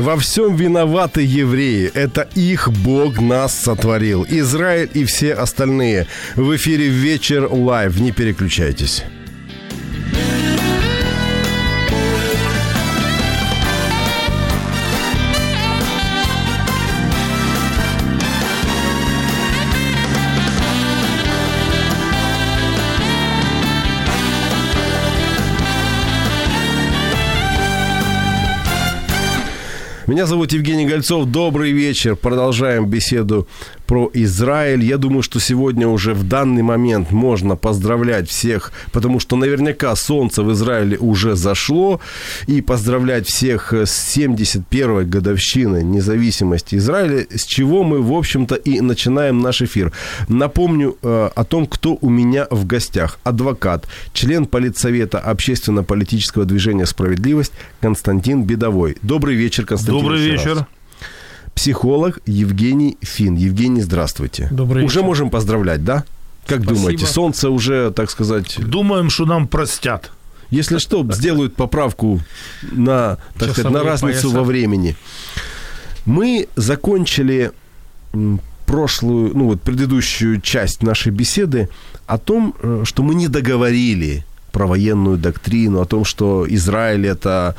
Во всем виноваты евреи. Это их Бог нас сотворил. Израиль и все остальные. В эфире «Вечер live». Не переключайтесь. Меня зовут Евгений Гольцов. Добрый вечер. Продолжаем беседу про Израиль. Я думаю, что сегодня уже в данный момент можно поздравлять всех, потому что наверняка солнце в Израиле уже зашло. И поздравлять всех с 71-й годовщиной независимости Израиля, с чего мы, в общем-то, и начинаем наш эфир. Напомню э, о том, кто у меня в гостях. Адвокат, член политсовета общественно-политического движения «Справедливость» Константин Бедовой. Добрый вечер, Константин. Добрый еще раз вечер. Психолог Евгений Фин. Евгений, здравствуйте. Добрый Уже вечер. можем поздравлять, да? Как Спасибо. думаете, солнце уже, так сказать, Думаем, что нам простят. если что, сделают поправку на, так сказать, на разницу пояса. во времени. Мы закончили прошлую, ну вот предыдущую часть нашей беседы о том, э, что мы не договорили про военную доктрину, о том, что Израиль это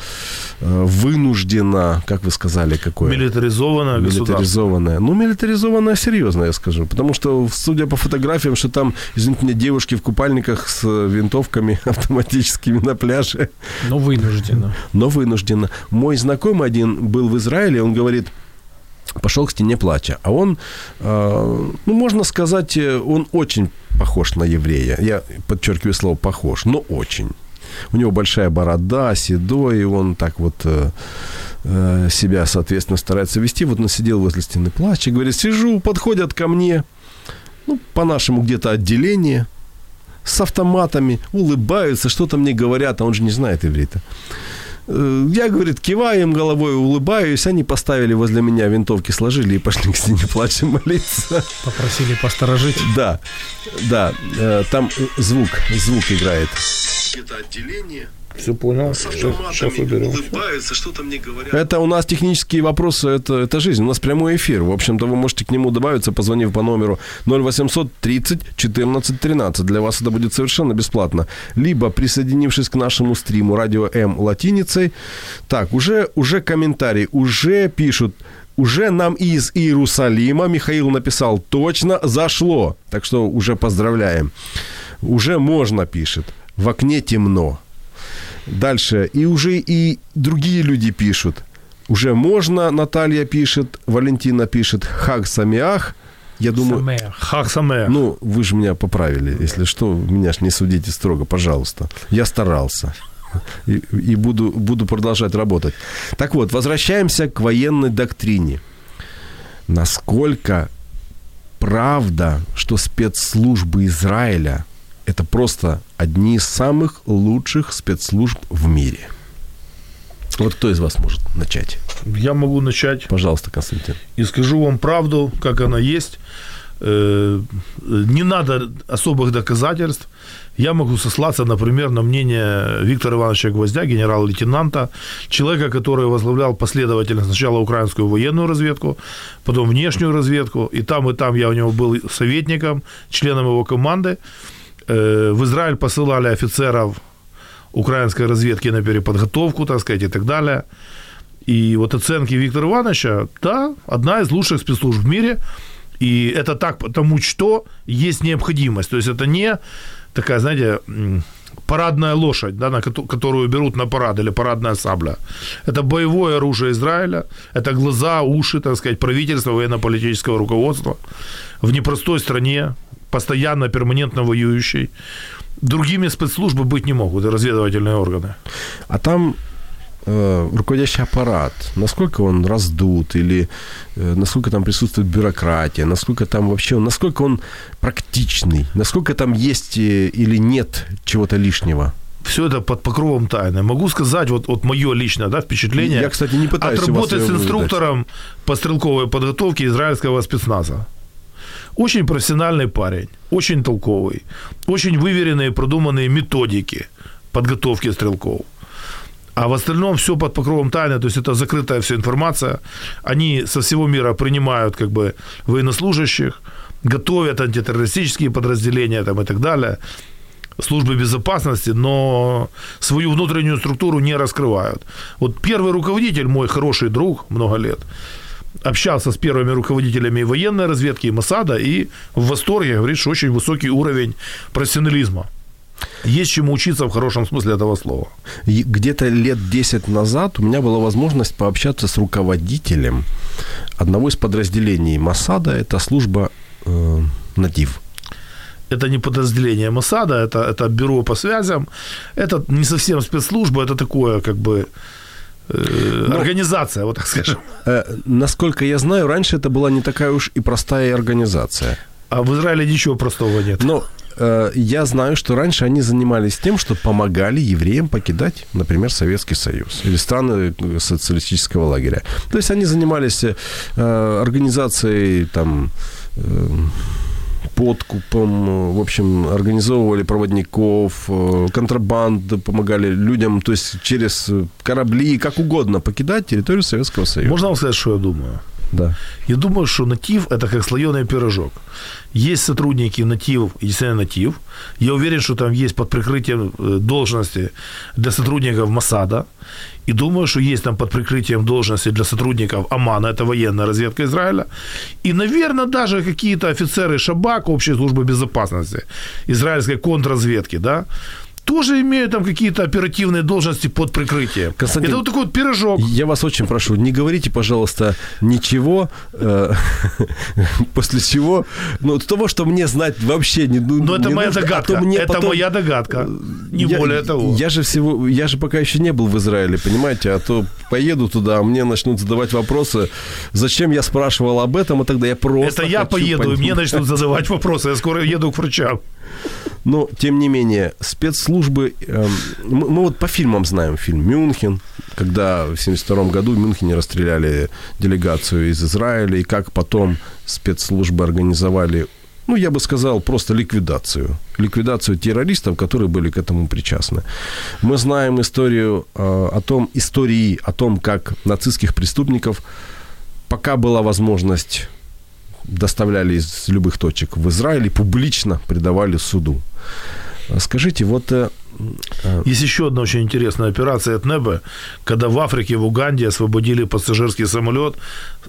э, вынужденно, как вы сказали, какое? Милитаризованное государство. Милитаризованная. Ну, милитаризованная серьезно, я скажу. Потому что, судя по фотографиям, что там, извините меня, девушки в купальниках с винтовками автоматическими на пляже. Но вынужденно. Но вынужденно. Мой знакомый один был в Израиле, он говорит, пошел к стене плача. А он, э, ну, можно сказать, э, он очень похож на еврея. Я подчеркиваю слово «похож», но очень. У него большая борода, седой, и он так вот э, себя, соответственно, старается вести. Вот он сидел возле стены плача и говорит, сижу, подходят ко мне, ну, по-нашему где-то отделение, с автоматами, улыбаются, что-то мне говорят, а он же не знает иврита. Э, Я, говорит, киваю им головой, улыбаюсь. Они поставили возле меня винтовки, сложили и пошли к стене плача молиться. Попросили посторожить. Да, да, э, там звук, звук играет. Это отделение. Все понял. Сейчас уберем. улыбаются, что-то мне говорят. Это у нас технические вопросы, это, это жизнь. У нас прямой эфир. В общем-то, вы можете к нему добавиться, позвонив по номеру 0800 30 14 13. Для вас это будет совершенно бесплатно. Либо присоединившись к нашему стриму радио М латиницей. Так, уже, уже комментарий, уже пишут. Уже нам из Иерусалима, Михаил написал, точно зашло. Так что уже поздравляем. Уже можно, пишет. В окне темно. Дальше. И уже и другие люди пишут. Уже можно, Наталья пишет, Валентина пишет, Хаг Самиах. Я думаю, Самеах. Хак Самеах. ну, вы же меня поправили. Если что, меня ж не судите строго, пожалуйста. Я старался. И, и буду, буду продолжать работать. Так вот, возвращаемся к военной доктрине. Насколько правда, что спецслужбы Израиля это просто одни из самых лучших спецслужб в мире? Вот кто из вас может начать? Я могу начать Пожалуйста, Константин. и скажу вам правду, как она есть. Э, Не надо особых доказательств. Я могу сослаться, например, на мнение Виктора Ивановича Гвоздя, генерал-лейтенанта, человека, который возглавлял последовательно сначала украинскую военную разведку, потом внешнюю разведку. И там, и там я у него был советником, членом его команды. Э, В Израиль посылали офицеров украинской разведки на переподготовку, так сказать, и так далее. И вот оценки Виктора Ивановича, да, одна из лучших спецслужб в мире. И это так, потому что есть необходимость. То есть это не такая, знаете, парадная лошадь, да, на кото- которую берут на парад, или парадная сабля. Это боевое оружие Израиля, это глаза, уши, так сказать, правительства, военно-политического руководства в непростой стране, постоянно, перманентно воюющей. Другими спецслужбы быть не могут, разведывательные органы. А там э, руководящий аппарат, насколько он раздут или э, насколько там присутствует бюрократия, насколько там вообще, насколько он практичный, насколько там есть э, или нет чего-то лишнего. Все это под покровом тайны. Могу сказать, вот, вот мое личное да, впечатление Я, кстати, не пытаюсь от вас работы с инструктором по стрелковой подготовке израильского спецназа. Очень профессиональный парень, очень толковый, очень выверенные, продуманные методики подготовки стрелков. А в остальном все под покровом тайны, то есть это закрытая вся информация. Они со всего мира принимают как бы военнослужащих, готовят антитеррористические подразделения там, и так далее, службы безопасности, но свою внутреннюю структуру не раскрывают. Вот первый руководитель, мой хороший друг много лет, общался с первыми руководителями военной разведки и Масада и в восторге говорит, что очень высокий уровень профессионализма. Есть чему учиться в хорошем смысле этого слова. Где-то лет 10 назад у меня была возможность пообщаться с руководителем одного из подразделений Масада. Это служба э, «Натив». Это не подразделение Масада, это, это бюро по связям. Это не совсем спецслужба, это такое как бы Ну, организация, вот так скажем. Э, насколько я знаю, раньше это была не такая уж и простая организация. А в Израиле ничего простого нет. Но э, я знаю, что раньше они занимались тем, что помогали евреям покидать, например, Советский Союз или страны э, социалистического лагеря. То есть они занимались организацией там подкупом, э, в общем, организовывали проводников, э, контрабанды, помогали людям, то есть через корабли, как угодно, покидать территорию Советского Союза. Можно вам сказать, что я думаю? Да. Я думаю, что натив – это как слоеный пирожок. Есть сотрудники натив, единственный натив. Я уверен, что там есть под прикрытием э, должности для сотрудников Масада. И думаю, что есть там под прикрытием должности для сотрудников Амана, это военная разведка Израиля. И, наверное, даже какие-то офицеры Шабак, общей службы безопасности, израильской контрразведки, да, тоже имеют там какие-то оперативные должности под прикрытием. Константин, это вот такой вот пирожок. Я вас очень прошу, не говорите, пожалуйста, ничего, э, после чего, ну, того, что мне знать вообще не ну, Но это не моя нужно, а догадка. мне это потом- моя догадка. Не я, более того. Я же всего, я же пока еще не был в Израиле, понимаете, а то поеду туда, а мне начнут задавать вопросы, зачем я спрашивал об этом, и тогда я просто это я поеду, и мне начнут задавать вопросы. Я скоро еду к врачам. Но, тем не менее, спецслужбы... эм, мы, вот по фильмам знаем фильм «Мюнхен», когда в 1972 году в Мюнхене расстреляли делегацию из Израиля, и как потом спецслужбы организовали, ну, я бы сказал, просто ликвидацию. Ликвидацию террористов, которые были к этому причастны. Мы знаем историю э, о том, истории о том, как нацистских преступников, пока была возможность доставляли из любых точек в Израиль и публично предавали суду. А Скажите, вот э, э, Есть еще одна очень интересная операция от НЭБа, когда в Африке, в Уганде освободили пассажирский самолет,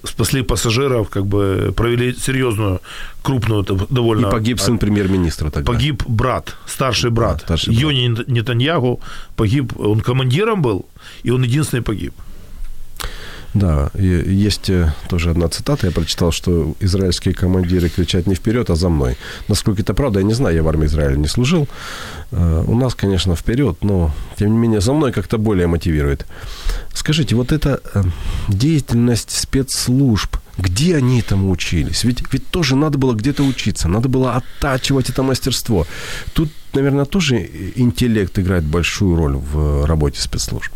спасли пассажиров, как бы провели серьезную, крупную, т- и довольно... погиб сын премьер-министра тогда. Погиб брат, старший брат. Да, старший брат. Йони Нетаньягу погиб, он командиром был, и он единственный погиб. Да, и есть э, тоже одна цитата, я прочитал, что израильские командиры кричат не вперед, а за мной. Насколько это правда, я не знаю, я в армии Израиля не служил. Э, У нас, конечно, вперед, но, тем не менее, за мной как-то более мотивирует. Скажите, вот эта э, деятельность спецслужб, где они этому учились? Ведь, ведь тоже надо было где-то учиться, надо было оттачивать это мастерство. Тут, наверное, тоже интеллект играет большую роль в работе спецслужб.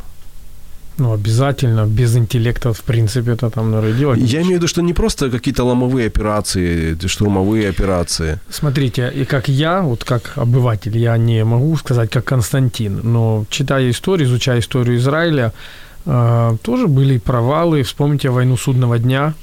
Ну, обязательно, без интеллекта, в принципе, это там, наверное, делать. Я имею в виду, что не просто какие-то ломовые операции, штурмовые операции. Смотрите, и как я, вот как обыватель, я не могу сказать, как Константин, но читая историю, изучая историю Израиля, э, тоже были провалы. Вспомните войну судного дня.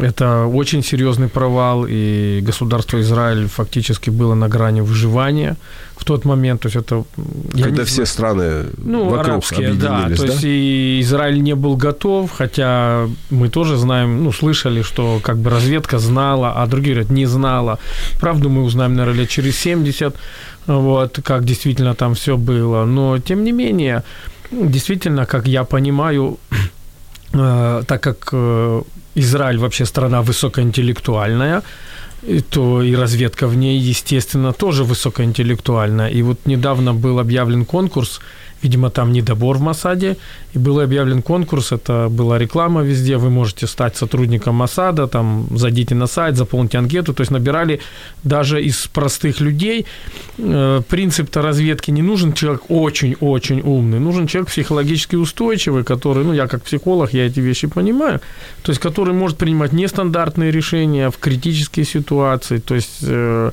Это очень серьезный провал, и государство Израиль фактически было на грани выживания в тот момент. То есть это... когда не все страны Ну, вокруг арабские, да. объединились, То да? есть и Израиль не был готов, хотя мы тоже знаем, ну, слышали, что как бы разведка знала, а другие говорят, не знала. Правду мы узнаем, наверное, лет через 70. вот, как действительно там все было. Но, тем не менее, действительно, как я понимаю, так как э, Израиль вообще страна высокоинтеллектуальная, то и разведка в ней, естественно, тоже высокоинтеллектуальная. И вот недавно был объявлен конкурс Видимо, там недобор в Масаде. И был объявлен конкурс, это была реклама везде. Вы можете стать сотрудником Масада, там зайдите на сайт, заполните анкету. То есть набирали даже из простых людей. Э, принцип-то разведки не нужен человек очень-очень умный. Нужен человек психологически устойчивый, который, ну, я как психолог, я эти вещи понимаю. То есть, который может принимать нестандартные решения в критические ситуации. То есть э,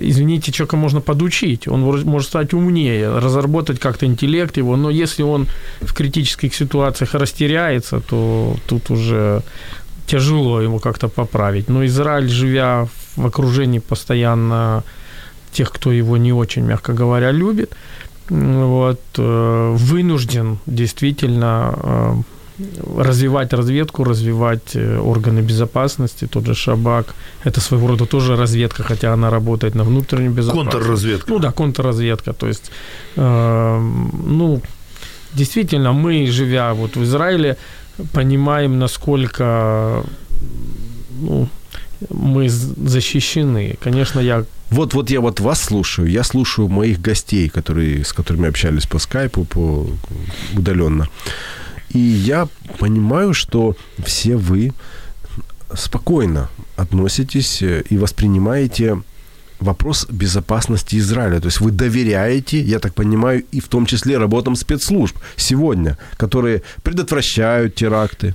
извините, человека можно подучить, он может стать умнее, разработать как-то интеллект его, но если он в критических ситуациях растеряется, то тут уже тяжело его как-то поправить. Но Израиль, живя в окружении постоянно тех, кто его не очень, мягко говоря, любит, вот, э, вынужден действительно э, развивать разведку, развивать э, органы безопасности, тот же Шабак. Это своего рода тоже разведка, хотя она работает на внутренней безопасности. Контрразведка. Ну да, контрразведка. То есть, э, ну, действительно, мы, живя вот в Израиле, понимаем, насколько ну, мы защищены. Конечно, я вот, вот я вот вас слушаю, я слушаю моих гостей, которые, с которыми общались по скайпу, по удаленно. И я понимаю, что все вы спокойно относитесь э, и воспринимаете вопрос безопасности Израиля. То есть вы доверяете, я так понимаю, и в том числе работам спецслужб сегодня, которые предотвращают теракты,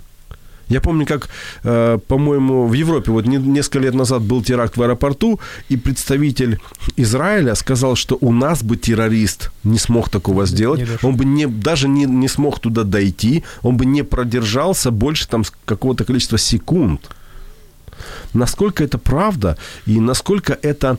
я помню, как, э, по-моему, в Европе вот несколько лет назад был теракт в аэропорту, и представитель Израиля сказал, что у нас бы террорист не смог такого сделать, он бы не, даже не, не смог туда дойти, он бы не продержался больше там какого-то количества секунд насколько это правда и насколько это,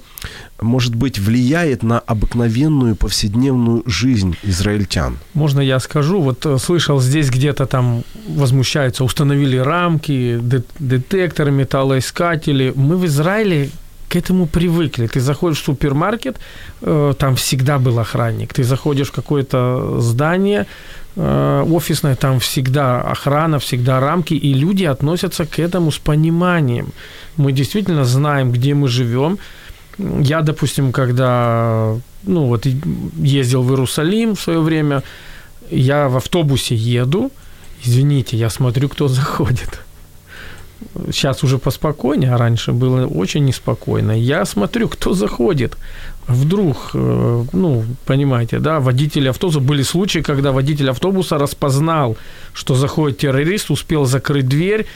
может быть, влияет на обыкновенную повседневную жизнь израильтян. Можно я скажу? Вот э, слышал, здесь где-то там возмущаются, установили рамки, детекторы, металлоискатели. Мы в Израиле к этому привыкли. Ты заходишь в супермаркет, э, там всегда был охранник. Ты заходишь в какое-то здание, офисная, там всегда охрана, всегда рамки, и люди относятся к этому с пониманием. Мы действительно знаем, где мы живем. Я, допустим, когда ну, вот, ездил в Иерусалим в свое время, я в автобусе еду, извините, я смотрю, кто заходит. Сейчас уже поспокойнее, а раньше было очень неспокойно. Я смотрю, кто заходит вдруг, э, ну, понимаете, да, водитель автобуса, были случаи, когда водитель автобуса распознал, что заходит террорист, успел закрыть дверь,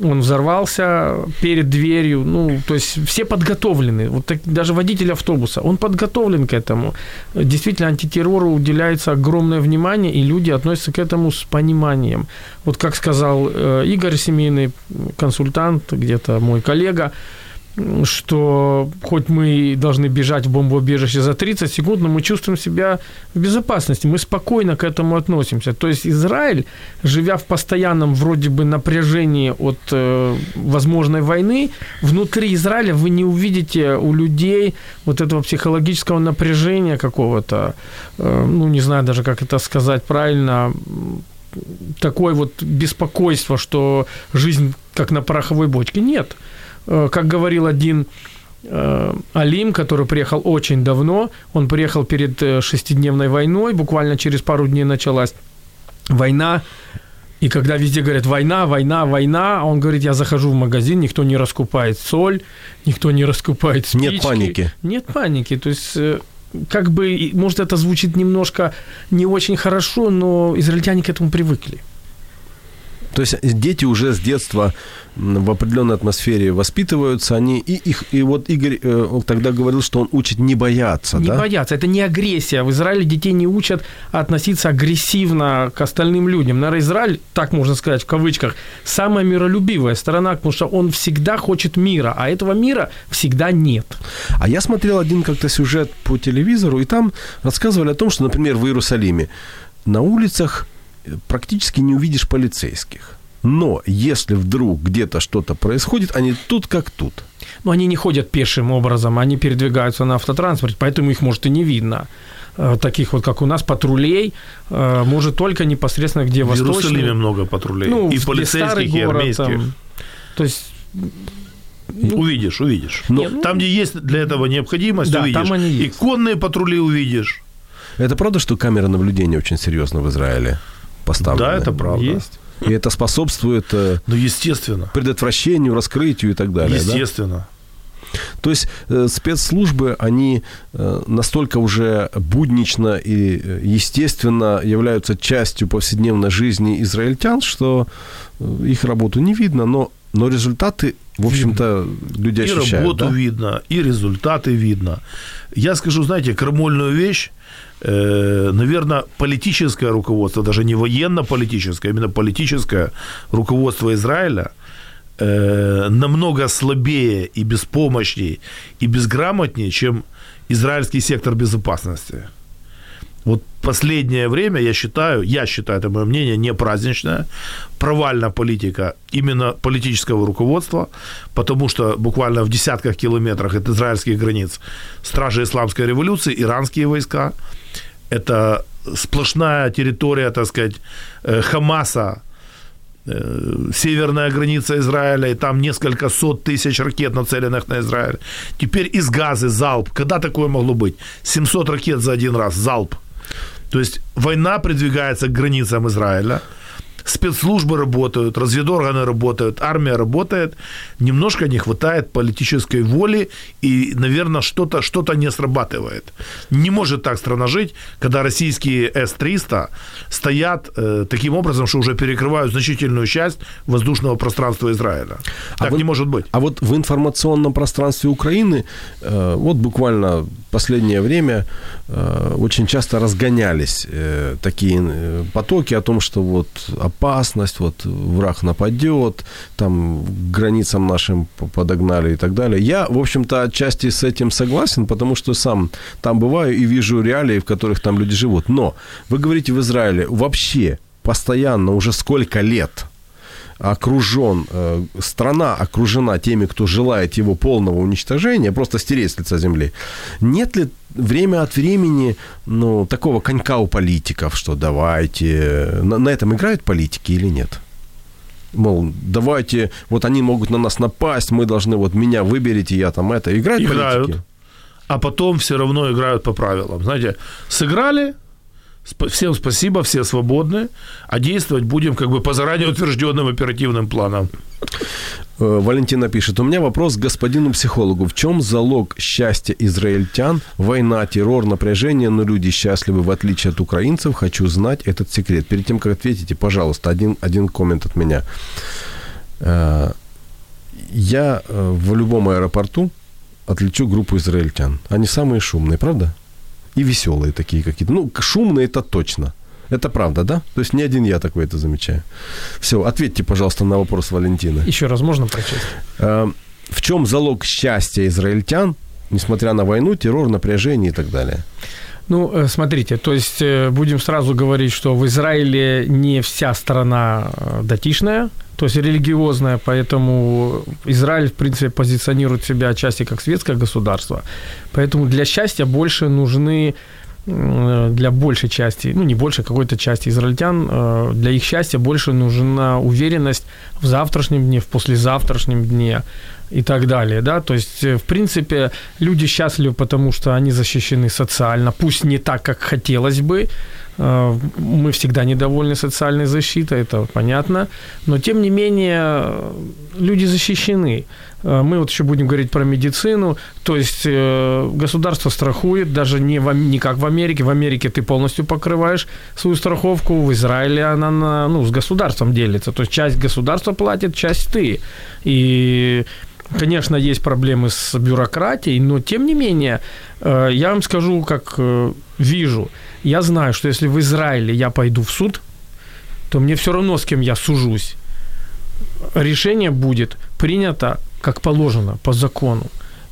он взорвался перед дверью, ну, то есть все подготовлены, вот так, даже водитель автобуса, он подготовлен к этому. Действительно, антитеррору уделяется огромное внимание, и люди относятся к этому с пониманием. Вот как сказал э, Игорь, семейный консультант, где-то мой коллега, что хоть мы должны бежать в бомбоубежище за 30 секунд, но мы чувствуем себя в безопасности, мы спокойно к этому относимся. То есть Израиль, живя в постоянном вроде бы напряжении от э, возможной войны, внутри Израиля вы не увидите у людей вот этого психологического напряжения какого-то, э, ну не знаю даже как это сказать правильно, такое вот беспокойство, что жизнь как на пороховой бочке. Нет. Э, как говорил один э, Алим, который приехал очень давно, он приехал перед э, шестидневной войной, буквально через пару дней началась война, и когда везде говорят «война, война, война», он говорит, я захожу в магазин, никто не раскупает соль, никто не раскупает спички. Нет паники. Нет паники. То есть как бы, может, это звучит немножко не очень хорошо, но израильтяне к этому привыкли. То есть дети уже с детства в определенной атмосфере воспитываются, они и их и вот Игорь э, тогда говорил, что он учит не бояться, не да? бояться, это не агрессия. В Израиле детей не учат относиться агрессивно к остальным людям. Наверное, Израиль, так можно сказать в кавычках, самая миролюбивая страна, потому что он всегда хочет мира, а этого мира всегда нет. А я смотрел один как-то сюжет по телевизору, и там рассказывали о том, что, например, в Иерусалиме на улицах практически не увидишь полицейских. Но если вдруг где-то что-то происходит, они тут как тут. Но они не ходят пешим образом, они передвигаются на автотранспорте, поэтому их, может, и не видно. Э, Таких вот, как у нас, патрулей, э, может, только непосредственно где В Иерусалиме восточный. много патрулей. Ну, и полицейских, старый и город, армейских. там. То есть, Увидишь, увидишь. Не, ну- там, где есть для этого необходимость, Да, увидишь. там они и есть. конные патрули увидишь. Это правда, что камера наблюдения очень серьезно в Израиле поставлена? Да, это правда. есть. И это способствует э, Ну, естественно. предотвращению, раскрытию и так далее, да? Естественно. То есть э, спецслужбы, они э, настолько уже буднично и естественно являются частью повседневной жизни израильтян, что их работу не видно, но, но результаты, в общем-то, люди И ощущают. работу да? видно, и результаты видно. Я скажу, знаете, крамольную вещь. Э, наверное, политическое руководство, даже не военно-политическое, а именно политическое руководство Израиля э, намного слабее и беспомощнее и безграмотнее, чем израильский сектор безопасности. Вот последнее время, я считаю, я считаю, это мое мнение, не праздничная, провальная политика именно политического руководства, потому что буквально в десятках километрах от израильских границ стражи исламской революции, иранские войска, это сплошная территория, так сказать, э, Хамаса, э, северная граница Израиля, и там несколько сот тысяч ракет, нацеленных на Израиль. Теперь из газы залп. Когда такое могло быть? 700 ракет за один раз, залп. То есть война придвигается к границам Израиля, спецслужбы работают, разведорганы работают, армия работает. Немножко не хватает политической воли, и, наверное, что-то что не срабатывает. Не может так страна жить, когда российские С-300 стоят э, таким образом, что уже перекрывают значительную часть воздушного пространства Израиля. Так вот- не может быть. А вот в информационном пространстве Украины, э, вот буквально последнее время э, очень часто разгонялись э, такие э, потоки о том, что вот опасность, вот враг нападет, там границам нашим подогнали и так далее. Я, в общем-то, отчасти с этим согласен, потому что сам там бываю и вижу реалии, в которых там люди живут. Но вы говорите в Израиле вообще постоянно уже сколько лет окружен, э, страна окружена теми, кто желает его полного уничтожения, просто стереть с лица земли. Нет ли время от времени ну, такого конька у политиков, что давайте... На, на этом играют политики или нет? Мол, давайте, вот они могут на нас напасть, мы должны, вот меня выберите, я там это. Играют, Играют. политики? а потом все равно играют по правилам. Знаете, сыграли, всем спасибо, все свободны, а действовать будем как бы по заранее утвержденным оперативным планам. Э, Валентина пишет, у меня вопрос к господину психологу. В чем залог счастья израильтян? Война, террор, напряжение, но люди счастливы в отличие от украинцев. Хочу знать этот секрет. Перед тем, как ответите, пожалуйста, один, один коммент от меня. Э, Я э, в любом аэропорту отличу группу израильтян. Они самые шумные, правда? И веселые такие какие-то. Ну, шумные это точно. Это правда, да? То есть не один я такой это замечаю. Все, ответьте, пожалуйста, на вопрос Валентины. Еще раз можно прочесть? Э, В чем залог счастья израильтян, несмотря на войну, террор, напряжение и так далее? Ну, э, смотрите, то есть э, будем сразу говорить, что в Израиле не вся страна э, датишная, то есть религиозная, поэтому Израиль, в принципе, позиционирует себя отчасти как светское государство. Поэтому для счастья больше нужны для большей части, ну не большей, какой-то части израильтян, для их счастья больше нужна уверенность в завтрашнем дне, в послезавтрашнем дне и так далее, да, то есть, э, в принципе, люди счастливы, потому что они защищены социально, пусть не так, как хотелось бы, Э, мы всегда недовольны социальной защитой, это понятно, но тем не менее люди защищены. Э, Мы вот еще будем говорить про медицину, то есть государство страхует, даже не, в, не как в Америке, в Америке ты полностью покрываешь свою страховку, в Израиле она на, ну, с государством делится, то есть часть государства платит, часть ты. И Конечно, есть проблемы с бюрократией, но тем не менее, э, я вам скажу, как э, вижу. Я знаю, что если в Израиле я пойду в суд, то мне все равно, с кем я сужусь. Решение будет принято как положено, по закону.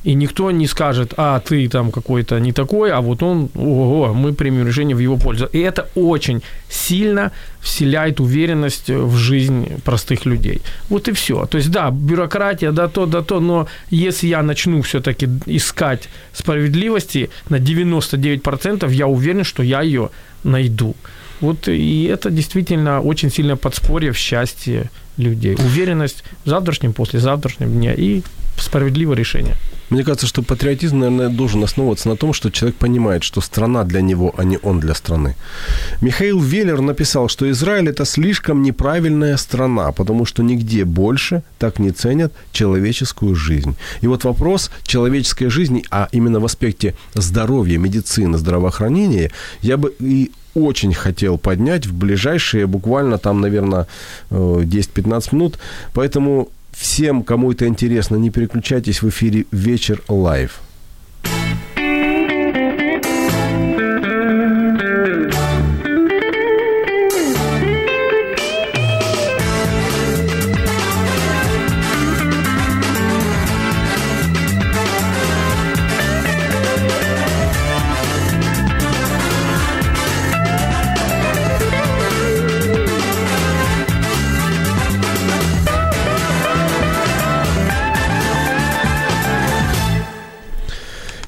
И никто не скажет, а ты там какой-то не такой, а вот он, ого, мы примем решение в его пользу. И это очень сильно вселяет уверенность в жизнь простых людей. Вот и все. То есть, да, бюрократия, да то, да то, но если я начну все-таки искать справедливости на 99%, я уверен, что я ее найду. Вот и это действительно очень сильное подспорье в счастье людей. Уверенность в завтрашнем, послезавтрашнем дне и справедливое решение. Мне кажется, что патриотизм, наверное, должен основываться на том, что человек понимает, что страна для него, а не он для страны. Михаил Веллер написал, что Израиль – это слишком неправильная страна, потому что нигде больше так не ценят человеческую жизнь. И вот вопрос человеческой жизни, а именно в аспекте здоровья, медицины, здравоохранения, я бы и очень хотел поднять в ближайшие буквально там, наверное, 10-15 минут. Поэтому всем, кому это интересно, не переключайтесь в эфире «Вечер live».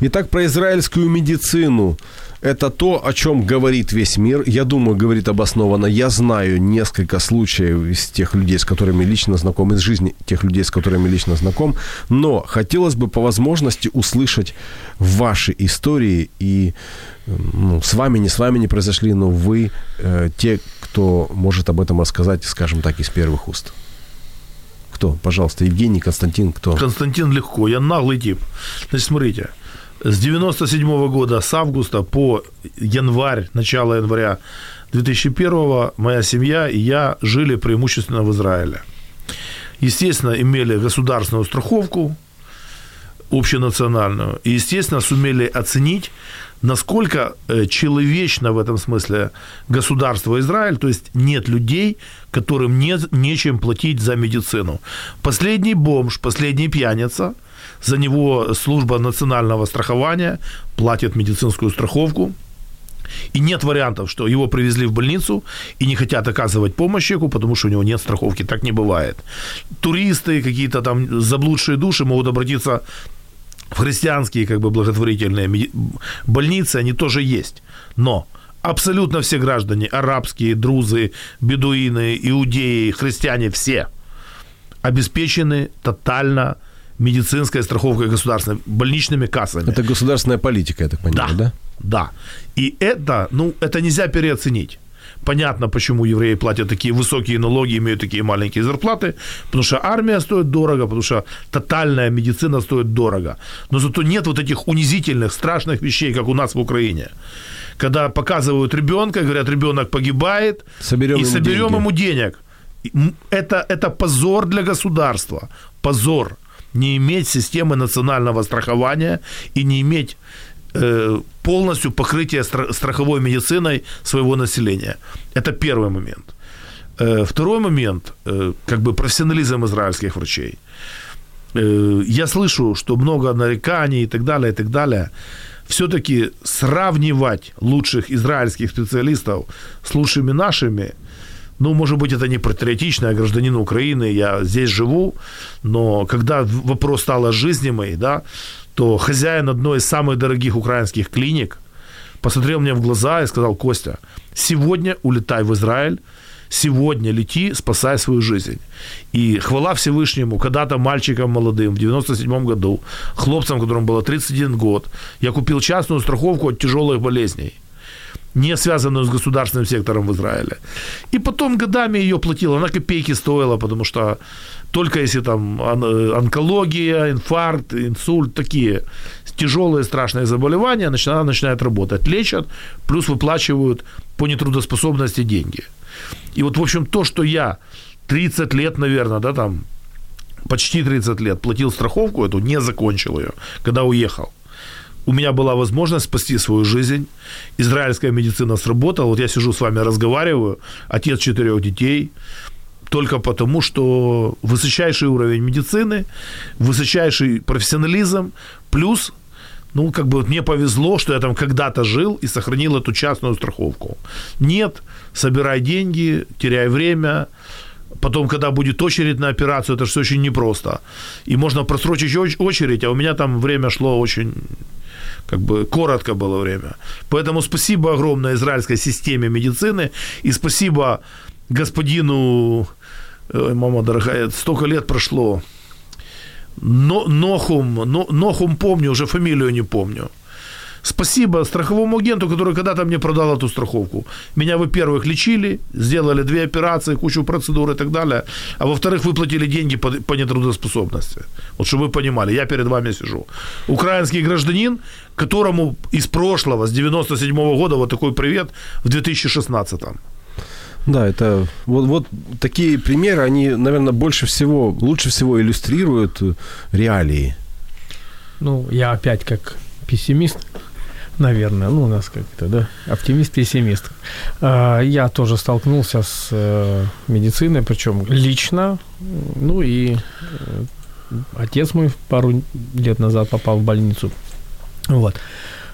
Итак, про израильскую медицину. Это то, о чем говорит весь мир. Я думаю, говорит обоснованно. Я знаю несколько случаев из тех людей, с которыми лично знаком, из жизни тех людей, с которыми лично знаком. Но хотелось бы по возможности услышать ваши истории. И ну, с вами, не с вами не произошли, но вы э, те, кто может об этом рассказать, скажем так, из первых уст. Кто? Пожалуйста, Евгений, Константин, кто? Константин легко, я наглый тип. Значит, смотрите, с 97 года, с августа по январь, начало января 2001 моя семья и я жили преимущественно в Израиле. Естественно, имели государственную страховку, общенациональную, и, естественно, сумели оценить, насколько э, человечно в этом смысле государство Израиль, то есть нет людей, которым нет нечем платить за медицину. Последний бомж, последний пьяница – за него служба национального страхования платит медицинскую страховку. И нет вариантов, что его привезли в больницу и не хотят оказывать помощь человеку, потому что у него нет страховки. Так не бывает. Туристы, какие-то там заблудшие души могут обратиться в христианские как бы благотворительные больницы, они тоже есть. Но абсолютно все граждане, арабские, друзы, бедуины, иудеи, христиане, все обеспечены тотально медицинская страховка государственная, больничными кассами. Это государственная политика, я так понимаю, да? Да, да. И это, ну, это нельзя переоценить. Понятно, почему евреи платят такие высокие налоги, имеют такие маленькие зарплаты, потому что армия стоит дорого, потому что тотальная медицина стоит дорого. Но зато нет вот этих унизительных, страшных вещей, как у нас в Украине. Когда показывают ребенка, говорят, ребенок погибает, соберем и ему соберем деньги. ему денег. Это, это позор для государства. Позор не иметь системы национального страхования и не иметь э, полностью покрытия стра- страховой медициной своего населения. Это первый момент. Э, второй момент, э, как бы профессионализм израильских врачей. Э, я слышу, что много нареканий и так далее, и так далее. Все-таки сравнивать лучших израильских специалистов с лучшими нашими – ну, может быть, это не патриотично, я гражданин Украины, я здесь живу, но когда вопрос стал о жизни моей, да, то хозяин одной из самых дорогих украинских клиник посмотрел мне в глаза и сказал, Костя, сегодня улетай в Израиль, сегодня лети, спасай свою жизнь. И хвала Всевышнему, когда-то мальчиком молодым в 97 году, хлопцам, которым было 31 год, я купил частную страховку от тяжелых болезней – не связанную с государственным сектором в Израиле. И потом годами ее платила, она копейки стоила, потому что только если там онкология, инфаркт, инсульт, такие тяжелые страшные заболевания, она начинает работать. Лечат, плюс выплачивают по нетрудоспособности деньги. И вот, в общем, то, что я 30 лет, наверное, да, там, почти 30 лет платил страховку эту, не закончил ее, когда уехал у меня была возможность спасти свою жизнь. Израильская медицина сработала. Вот я сижу с вами, разговариваю. Отец четырех детей. только потому, что высочайший уровень медицины, высочайший профессионализм, плюс ну, как бы вот мне повезло, что я там когда-то жил и сохранил эту частную страховку. Нет, собирай деньги, теряй время, потом, когда будет очередь на операцию, это все очень непросто. И можно просрочить очередь, а у меня там время шло очень как бы коротко было время. Поэтому спасибо огромное израильской системе медицины и спасибо господину, ой, мама дорогая, столько лет прошло, но, Нохум, но, Нохум помню, уже фамилию не помню. Спасибо страховому агенту, который когда-то мне продал эту страховку. Меня, во-первых, лечили, сделали две операции, кучу процедур и так далее. А во-вторых, выплатили деньги по, по нетрудоспособности. Вот чтобы вы понимали, я перед вами сижу. Украинский гражданин, которому из прошлого, с 97 -го года, вот такой привет, в 2016 -м. Да, это вот, вот такие примеры, они, наверное, больше всего, лучше всего иллюстрируют реалии. Ну, я опять как пессимист, наверное, ну, у нас как-то, да, оптимист-пессимист. А, я тоже столкнулся с э, медициной, причем лично, ну и э, отец мой пару лет назад попал в больницу. Вот.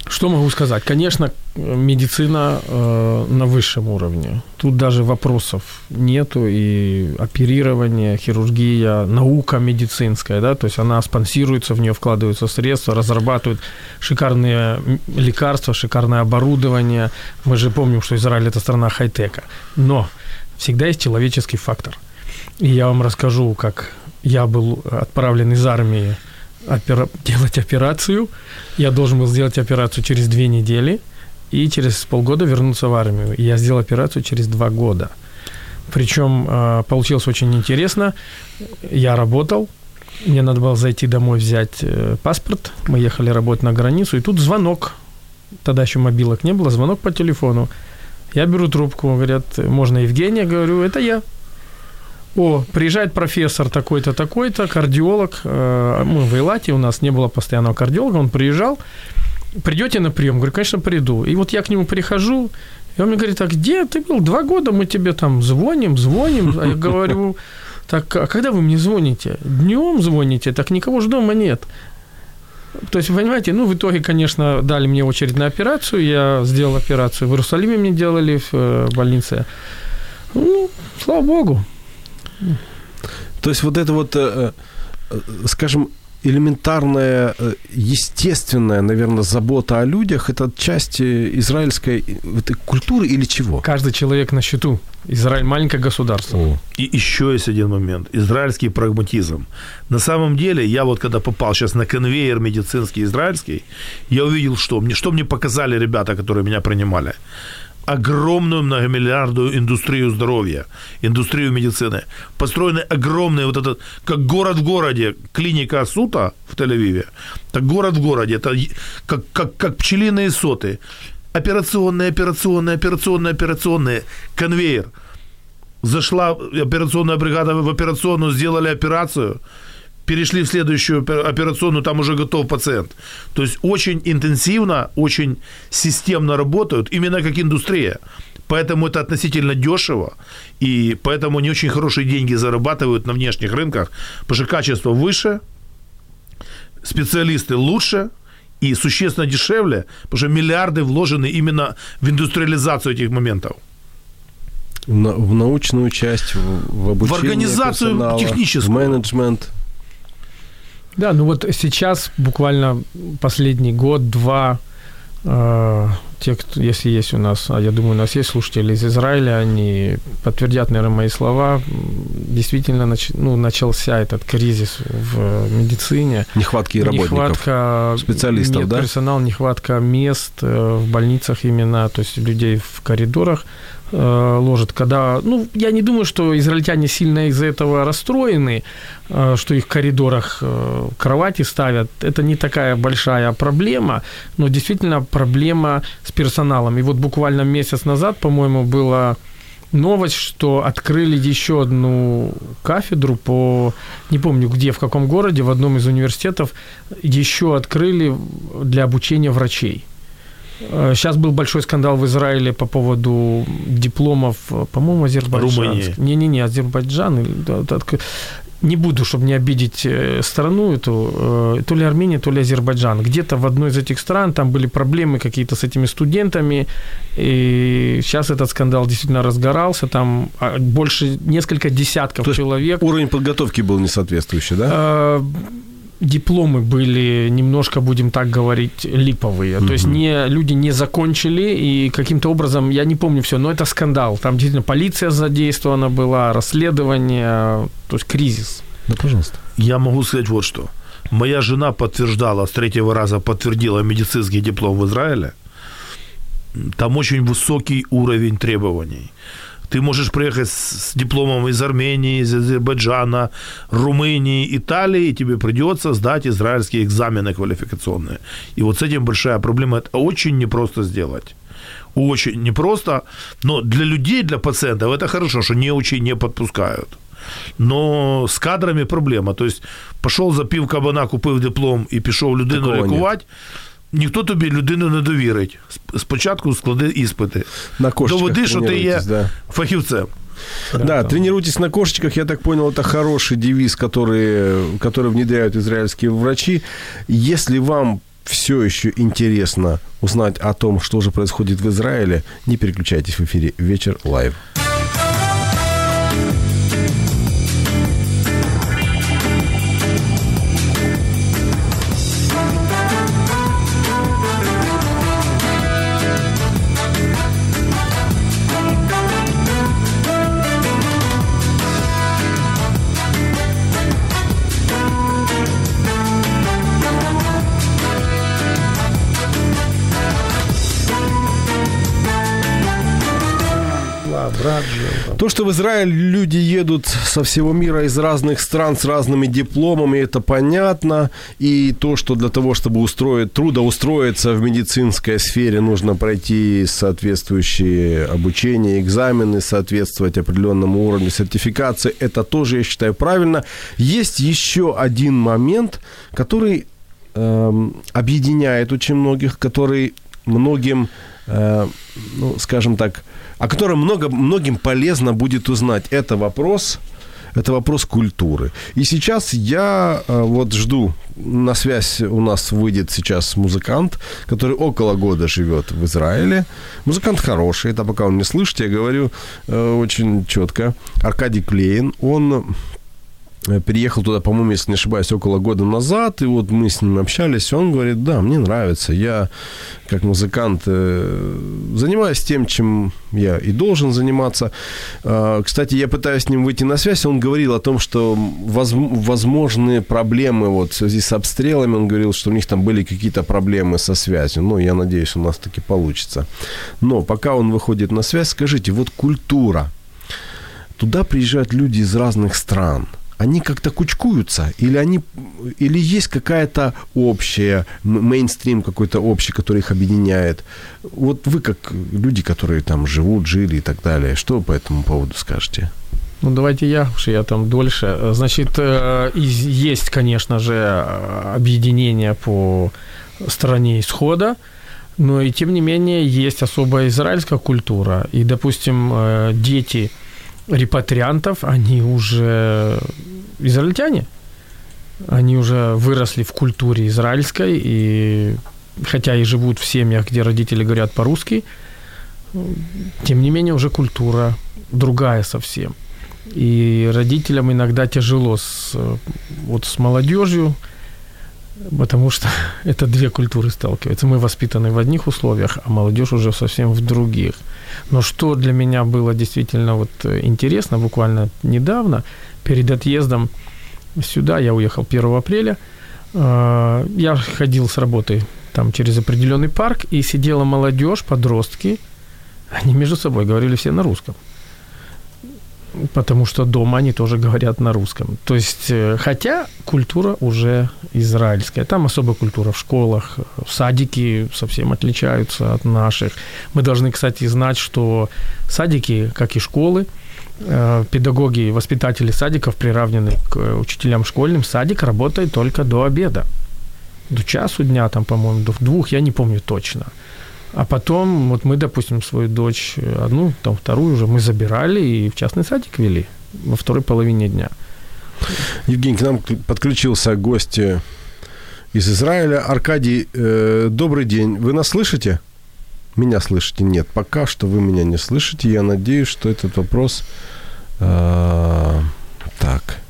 Что могу сказать? Конечно, медицина э, на высшем уровне. Тут даже вопросов нету. И оперирование, хирургия, наука медицинская, да, то есть она спонсируется, в нее вкладываются средства, разрабатывают шикарные лекарства, шикарное оборудование. Мы же помним, что Израиль это страна хай-тека. Но всегда есть человеческий фактор. И я вам расскажу, как я был отправлен из армии опера- делать операцию. Я должен был сделать операцию через две недели и через полгода вернуться в армию. И я сделал операцию через два года. Причем э, получилось очень интересно. Я работал, мне надо было зайти домой взять э, паспорт. Мы ехали работать на границу, и тут звонок. Тогда еще мобилок не было, звонок по телефону. Я беру трубку, говорят, можно Евгения? Говорю, это я о, приезжает профессор такой-то, такой-то, кардиолог, э, мы в Эйлате, у нас не было постоянного кардиолога, он приезжал, придете на прием? Говорю, конечно, приду. И вот я к нему прихожу, и он мне говорит, а где ты был? Два года мы тебе там звоним, звоним. А я говорю, так, а когда вы мне звоните? Днем звоните, так никого же дома нет. То есть, понимаете, ну, в итоге, конечно, дали мне очередь на операцию. Я сделал операцию в Иерусалиме, мне делали в э, больнице. Ну, слава богу. То есть вот это вот, э, э, скажем, элементарная, э, естественная, наверное, забота о людях, это часть израильской этой культуры или чего? Каждый человек на счету. Израиль маленькое государство. О. И еще есть один момент. Израильский прагматизм. На самом деле, я вот когда попал сейчас на конвейер медицинский израильский, я увидел, что мне, что мне показали ребята, которые меня принимали огромную многомиллиардную индустрию здоровья, индустрию медицины. Построены огромные, вот этот, как город в городе, клиника Асута в Тель-Авиве, так город в городе, это как, как, как пчелиные соты. Операционные, операционные, операционные, операционные, конвейер. Зашла операционная бригада в операционную, сделали операцию – перешли в следующую операционную, там уже готов пациент. То есть очень интенсивно, очень системно работают, именно как индустрия. Поэтому это относительно дешево, и поэтому не очень хорошие деньги зарабатывают на внешних рынках, потому что качество выше, специалисты лучше, и существенно дешевле, потому что миллиарды вложены именно в индустриализацию этих моментов. В научную часть, в обучение В организацию техническую. В менеджмент. Да, ну вот сейчас буквально последний год-два э, те, кто, если есть у нас, а я думаю, у нас есть слушатели из Израиля, они подтвердят, наверное, мои слова. Действительно, нач, ну, начался этот кризис в медицине. Нехватки работников, нехватка специалистов, нет, да? персонал, нехватка мест э, в больницах именно, то есть людей в коридорах. Э, ложат, когда, ну, я не думаю, что израильтяне сильно из-за этого расстроены, э, что их в коридорах э, кровати ставят. Это не такая большая проблема, но действительно проблема с персоналом. И вот буквально месяц назад, по-моему, была новость, что открыли еще одну кафедру по, не помню где, в каком городе, в одном из университетов, еще открыли для обучения врачей. Сейчас был большой скандал в Израиле по поводу дипломов, э, по-моему, Азербайджан. Румынии. Не-не-не, Азербайджан. так- Не буду, чтобы не обидеть э, страну эту, э, то ли Армения, то ли Азербайджан. Где-то в одной из этих стран там были проблемы какие-то с этими студентами, и сейчас этот скандал действительно разгорался, там а, больше, несколько десятков То человек. Уровень подготовки был несоответствующий, да? Дипломы были немножко, будем так говорить, липовые. То есть не, люди не закончили, и каким-то образом, я не помню все, но это скандал. Там действительно полиция задействована была, расследование, то есть кризис. Да, пожалуйста. Я могу сказать вот что. Моя жена подтверждала, с третьего раза подтвердила медицинский диплом в Израиле. Там очень высокий уровень требований. Ты можешь приехать с, с дипломом из Армении, из Азербайджана, Румынии, Италии, и тебе придется сдать израильские экзамены квалификационные. И вот с этим большая проблема. Это очень непросто сделать. Очень непросто. Но для людей, для пациентов это хорошо, что неучи не подпускают. Но з кадрами проблема. Тобто, пішов запів кабана, купив диплом і пішов людину Такого лікувати. Ніхто тобі людину не довірить. Сп- Спочатку склади іспити. На кошечках Доведи, що ти є тренируйтесь, да. фахівцем. Да, тренируйтесь на кошечках, я так понял, это хороший девиз, который, который внедряют израильские врачи. Если вам все еще интересно узнать о том, что же происходит в Израиле, не переключайтесь в эфире «Вечер лайв». То, что в Израиль люди едут со всего мира из разных стран с разными дипломами, это понятно. И то, что для того, чтобы устроить, трудоустроиться в медицинской сфере, нужно пройти соответствующие обучения, экзамены, соответствовать определенному уровню сертификации, это тоже, я считаю, правильно. Есть еще один момент, который эм, объединяет очень многих, который многим, э, ну, скажем так, о котором много, многим полезно будет узнать. Это вопрос, это вопрос культуры. И сейчас я э, вот жду, на связь у нас выйдет сейчас музыкант, который около года живет в Израиле. Музыкант хороший, это пока он не слышит, я говорю э, очень четко. Аркадий Клейн, он переехал туда, по-моему, если не ошибаюсь, около года назад, и вот мы с ним общались, он говорит, да, мне нравится, я как музыкант э, занимаюсь тем, чем я и должен заниматься. Э, Кстати, я пытаюсь с ним выйти на связь, он говорил о том, что воз- возможны проблемы вот в связи с обстрелами, он говорил, что у них там были какие-то проблемы со связью, ну, я надеюсь, у нас таки получится. Но пока он выходит на связь, скажите, вот культура, туда приезжают люди из разных стран. Они как-то кучкуются, или они, или есть какая-то общая мейнстрим какой-то общий, который их объединяет. Вот вы как люди, которые там живут, жили и так далее, что по этому поводу скажете? Ну, давайте я, потому что я там дольше. Значит, э, есть, конечно же, э, объединение по стране исхода, но и тем не менее есть особая израильская культура. И, допустим, э, дети репатриантов, они уже израильтяне. Они уже выросли в культуре израильской, и хотя и живут в семьях, где родители говорят по-русски, тем не менее уже культура другая совсем. И родителям иногда тяжело с, э, вот с молодежью, потому что это две культуры сталкиваются. Мы воспитаны в одних условиях, а молодежь уже совсем в других. Но что для меня было действительно вот э, интересно, буквально недавно, перед отъездом сюда, я уехал 1 апреля, э, я ходил с работы там через определенный парк, и сидела молодежь, подростки, они между собой говорили все на русском потому что дома они тоже говорят на русском. То есть, э, хотя культура уже израильская. Там особая культура в школах, в садики совсем отличаются от наших. Мы должны, кстати, знать, что садики, как и школы, э, педагоги, воспитатели садиков приравнены к э, учителям школьным. Садик работает только до обеда. До часу дня, там, по-моему, до двух, я не помню точно. А потом, вот мы, допустим, свою дочь, одну, там, вторую уже мы забирали и в частный садик вели во второй половине дня. Евгений, к нам подключился гость э, из Израиля. Аркадий, э, добрый день. Вы нас слышите? Меня слышите? Нет, пока что вы меня не слышите. Я надеюсь, что этот вопрос... Э, так.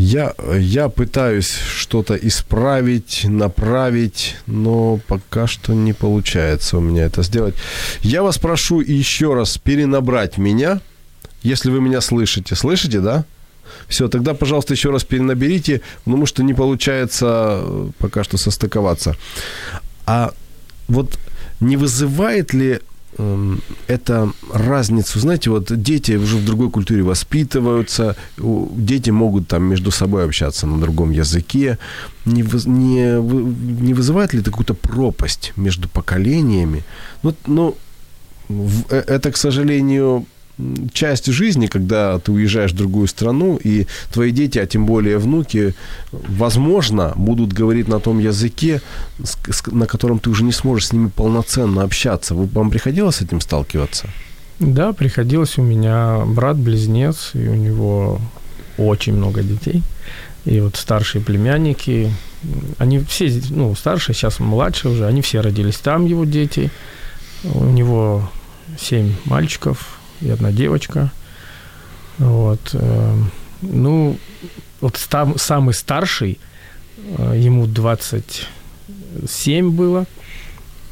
Я, я пытаюсь что-то исправить, направить, но пока что не получается у меня это сделать. Я вас прошу еще раз перенабрать меня, если вы меня слышите. Слышите, да? Все, тогда, пожалуйста, еще раз перенаберите, потому что не получается э, пока что состыковаться. А вот не вызывает ли это разницу. Знаете, вот дети уже в другой культуре воспитываются, дети могут там между собой общаться на другом языке. Не, не, не вызывает ли это какую-то пропасть между поколениями? Ну, ну, это, к сожалению, часть жизни, когда ты уезжаешь в другую страну, и твои дети, а тем более внуки, возможно, будут говорить на том языке, на котором ты уже не сможешь с ними полноценно общаться. Вам приходилось с этим сталкиваться? Да, приходилось. У меня брат-близнец, и у него очень много детей. И вот старшие племянники, они все, ну, старшие, сейчас младшие уже, они все родились там, его дети. У него семь мальчиков, и одна девочка. Вот. Э, ну, вот там, самый старший, э, ему 27 было.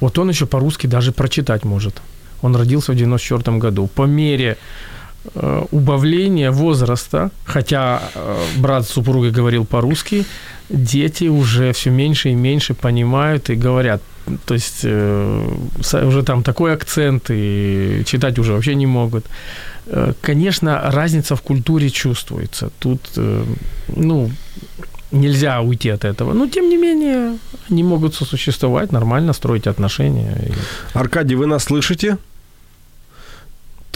Вот он еще по-русски даже прочитать может. Он родился в 94 году. По мере э, убавления возраста, хотя брат с супругой говорил по-русски, дети уже все меньше и меньше понимают и говорят то есть э, уже там такой акцент, и читать уже вообще не могут. Э, конечно, разница в культуре чувствуется. Тут, э, ну, нельзя уйти от этого. Но, тем не менее, они могут сосуществовать, нормально строить отношения. Аркадий, вы нас слышите?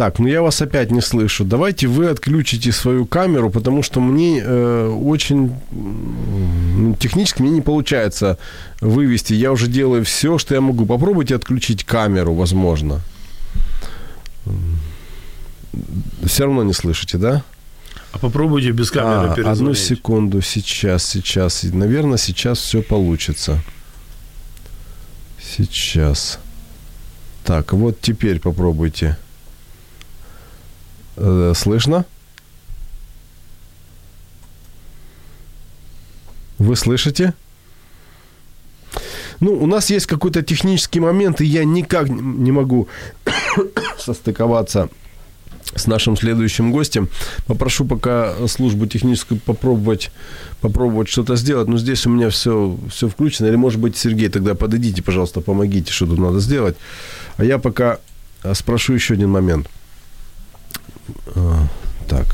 Так, ну я вас опять не слышу. Давайте вы отключите свою камеру, потому что мне э, очень технически мне не получается вывести. Я уже делаю все, что я могу. Попробуйте отключить камеру, возможно. Все равно не слышите, да? А попробуйте без камеры а, Одну секунду, сейчас, сейчас. Наверное, сейчас все получится. Сейчас. Так, вот теперь попробуйте. Э, слышно? Вы слышите? Ну, у нас есть какой-то технический момент, и я никак не могу состыковаться с нашим следующим гостем. Попрошу пока службу техническую попробовать, попробовать что-то сделать. Но здесь у меня все, все включено. Или, может быть, Сергей, тогда подойдите, пожалуйста, помогите, что тут надо сделать. А я пока а, спрошу еще один момент – так.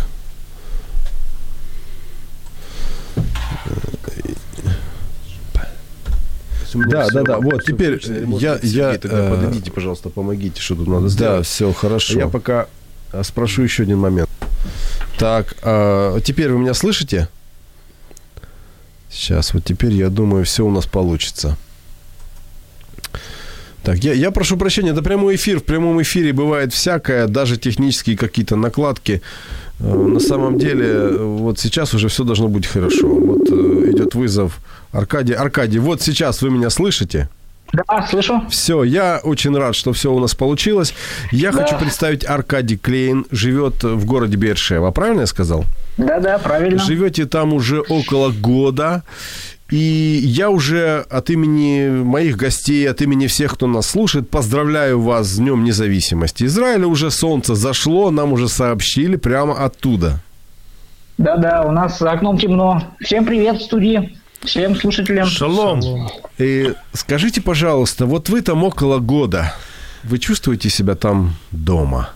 Да, да, да. Вот теперь я, я тогда э, подойдите, пожалуйста, помогите, что тут надо сделать. Да, все хорошо. Я пока э, спрошу еще один момент. Так, а, теперь вы меня слышите? Сейчас, вот теперь я думаю, все у нас получится. Так, я, я прошу прощения, это прямой эфир. В прямом эфире бывает всякое, даже технические какие-то накладки. Э, на самом деле, вот сейчас уже все должно быть хорошо. Вот э, идет вызов Аркадий. Аркадий, вот сейчас вы меня слышите? Да, слышу. Все, я очень рад, что все у нас получилось. Я да. хочу представить Аркадий Клейн, живет в городе Бершева. Правильно я сказал? Да, да, правильно. Живете там уже около года. И я уже от имени моих гостей, от имени всех, кто нас слушает, поздравляю вас с Днем независимости. Израиля уже солнце зашло, нам уже сообщили прямо оттуда. Да-да, у нас за окном темно. Всем привет в студии. Всем слушателям. Шалом. И скажите, пожалуйста, вот вы там около года. Вы чувствуете себя там дома?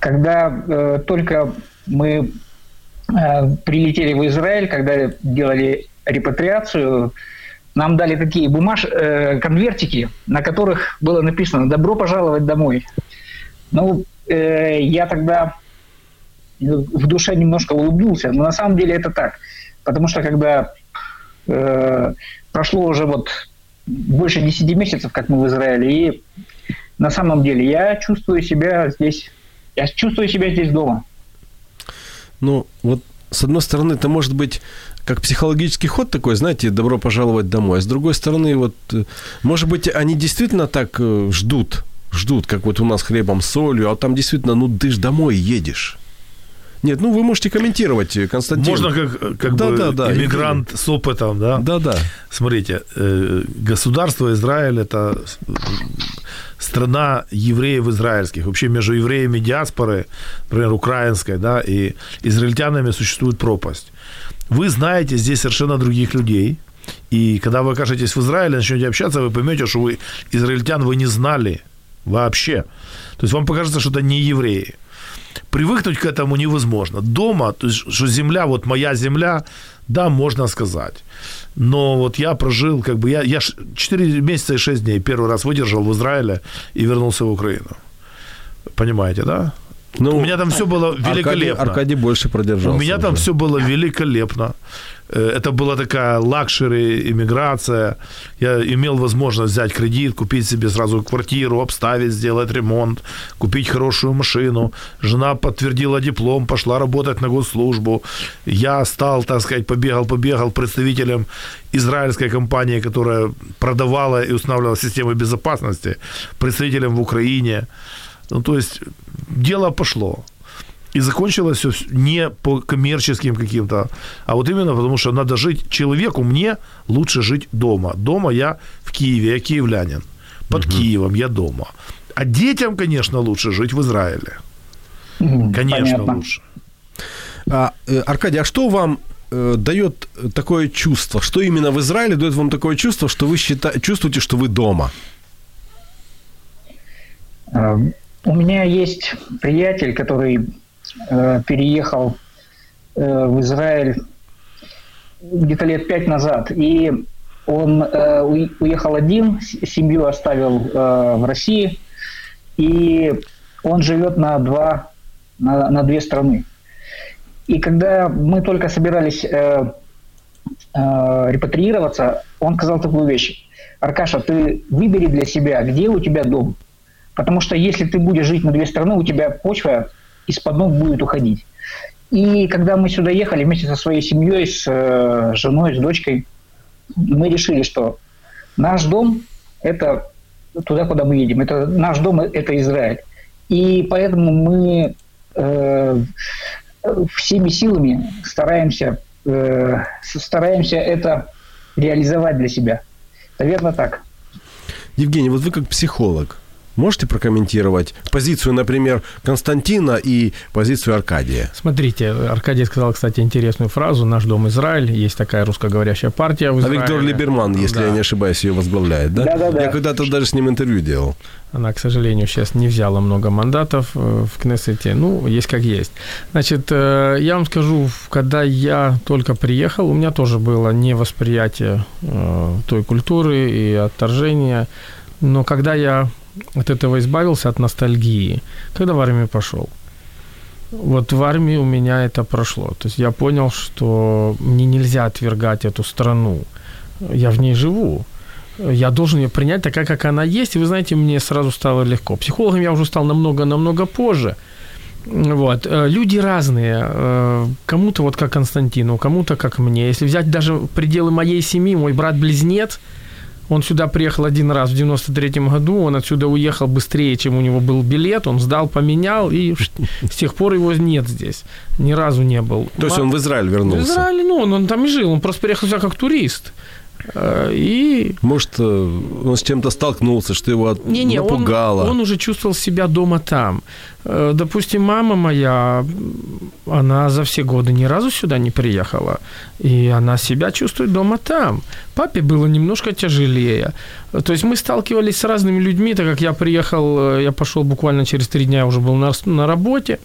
Когда э, только мы Э, прилетели в Израиль, когда делали репатриацию, нам дали такие бумаж, э, конвертики, на которых было написано «Добро пожаловать домой». Ну, э, я тогда в душе немножко улыбнулся, но на самом деле это так. Потому что когда Э, прошло уже вот больше 10 месяцев, как мы в Израиле, и на самом деле я чувствую себя здесь, я чувствую себя здесь дома. Ну, вот с одной стороны, это может быть как психологический ход такой, знаете, добро пожаловать домой. А с другой стороны, вот, э, может быть, они действительно так э, ждут, ждут, как вот у нас хлебом, солью, а там действительно, ну, ты ж домой едешь. Нет, ну вы можете комментировать, э, Константин. Можно как, как да, бы да, да, иммигрант с опытом, да? Да, да. Смотрите, государство Израиль это страна евреев израильских. Вообще между евреями диаспоры, например, украинской, да, и израильтянами существует пропасть. Вы знаете здесь совершенно других людей, и когда вы окажетесь в Израиле, начнете общаться, вы поймете, что вы израильтян вы не знали вообще. То есть вам покажется, что это не евреи. Привыкнуть к этому невозможно. Дома, то есть, что земля, вот моя земля, да, можно сказать. Но вот я прожил, как бы, я, я 4 месяца и 6 дней первый раз выдержал в Израиле и вернулся в Украину. Понимаете, да? Ну, у меня там все было великолепно. Аркадий, Аркадий больше продержался. У меня там уже. все было великолепно. Э, Это была такая luxury иммиграция. Я имел возможность взять кредит, купить себе сразу квартиру, обставить, сделать ремонт, купить хорошую машину. Жена подтвердила диплом, пошла работать на госслужбу. Я стал, так сказать, побегал, побегал представителем израильской компании, которая продавала и устанавливала системы безопасности, представителем в Украине. Ну, то есть дело пошло. И закончилось все не по коммерческим каким-то, а вот именно потому, что надо жить человеку, мне лучше жить дома. Дома я в Киеве, я киевлянин. Под угу. Киевом я дома. А детям, конечно, лучше жить в Израиле. Конечно, Понятно. лучше. А, э, Аркадий, а что вам э, дает такое чувство? Что именно в Израиле дает вам такое чувство, что вы счита... чувствуете, что вы дома? Э, У меня есть приятель, который э, переехал э, в Израиль где-то лет пять назад, и он э, уе- уехал один, семью оставил э, в России, и он живет на два, на, на две страны. И когда мы только собирались э, э, репатриироваться, он сказал такую вещь. Аркаша, ты выбери для себя, где у тебя дом. Потому что если ты будешь жить на две страны, у тебя почва из-под ног будет уходить. И когда мы сюда ехали вместе со своей семьей, с э, женой, с дочкой, мы решили, что наш дом – это туда, куда мы едем. Это наш дом – это Израиль. И поэтому мы э, всеми силами стараемся, э, стараемся это реализовать для себя. Наверное, так. Евгений, вот вы как психолог, можете прокомментировать позицию, например, Константина и позицию Аркадия? Смотрите, Аркадий сказал, кстати, интересную фразу «Наш дом Израиль». Есть такая русскоговорящая партия в А Израиле. Виктор Либерман, если Да. я не ошибаюсь, ее возглавляет, да? Да-да-да. Я когда-то даже с ним интервью делал. Она, к сожалению, сейчас не взяла много мандатов э, в Кнессете. Ну, есть как есть. Значит, э, я вам скажу, когда я только приехал, у меня тоже было невосприятие э, той культуры и отторжение. Но когда я от этого избавился, от ностальгии, когда в армию пошел, вот в армии у меня это прошло. То есть я понял, что мне нельзя отвергать эту страну. Я в ней живу. Я должен ее принять такая, как она есть. И вы знаете, мне сразу стало легко. Психологом я уже стал намного-намного позже. Вот. Э, Люди разные. Э, Кому-то вот как Константину, кому-то как мне. Если взять даже пределы моей семьи, мой брат-близнец, он сюда приехал один раз в 93 году, он отсюда уехал быстрее, чем у него был билет, он сдал, поменял, и с тех пор его нет здесь. Ни разу не был. То есть он в Израиль В вернулся? Израиле, ну, он, он там и жил, он просто приехал сюда как турист. Э, И Может, э, он с чем-то столкнулся, что его не-не, он, напугало? он уже чувствовал себя дома там. Э, Допустим, мама моя, она за все годы ни разу сюда не приехала, и она себя чувствует дома там. Папе было немножко тяжелее. То есть мы сталкивались с разными людьми, так как я приехал, я пошел буквально через три дня, уже был на, на работе,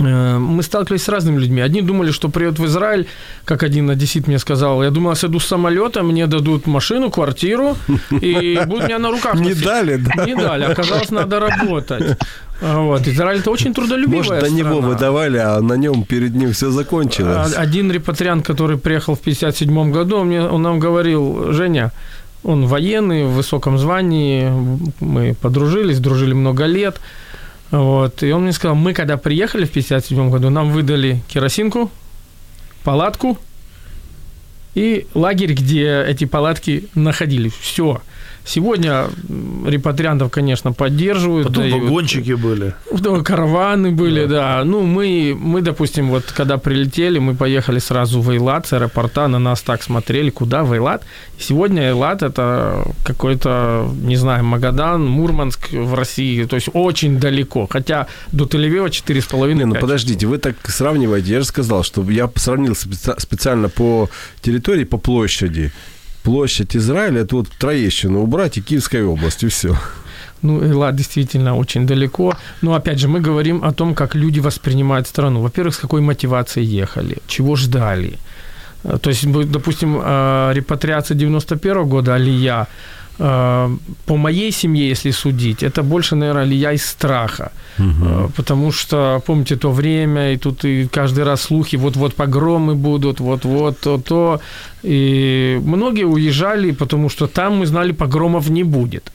мы сталкивались с разными людьми. Одни думали, что приедут в Израиль, как один одессит мне сказал, я думал, я сяду с самолета, мне дадут машину, квартиру, и будут меня на руках Не носить. дали, да? Не дали, оказалось, надо работать. Вот. Израиль это очень трудолюбивая Может, до страна. него выдавали, а на нем перед ним все закончилось. А- Один репатриант, который приехал в 57 году, он, мне, он нам говорил, Женя, он военный, в высоком звании, мы подружились, дружили много лет. Вот, и он мне сказал, мы когда приехали в 57 году, нам выдали керосинку, палатку и лагерь, где эти палатки находились. Все. Сегодня репатриантов, конечно, поддерживают. Потом дают. вагончики были. Да, караваны были, да. Ну, мы, мы, допустим, вот когда прилетели, мы поехали сразу в Эйлат с аэропорта, на нас так смотрели, куда в Эйлат. Сегодня Эйлат это какой-то, не знаю, Магадан, Мурманск в России, то есть очень далеко. Хотя до Тель-Авива 4,5 Не, ну подождите, вы так сравниваете. Я же сказал, что я сравнил специ- специально по территории, по площади. Площадь Израиля, это вот Троещину убрать и Киевская область, и все. Ну, Эйлат действительно очень далеко. Но, опять же, мы говорим о том, как люди воспринимают страну. Во-первых, с какой мотивацией ехали, чего ждали. Э, То есть, допустим, э, репатриация 91 года, алия, по моей семье, если судить, это больше, наверное, алия из страха. Э, Потому что, помните, то время, и тут и каждый раз слухи, вот-вот погромы будут, вот-вот то-то. И многие уезжали, потому что там мы знали, погромов не будет.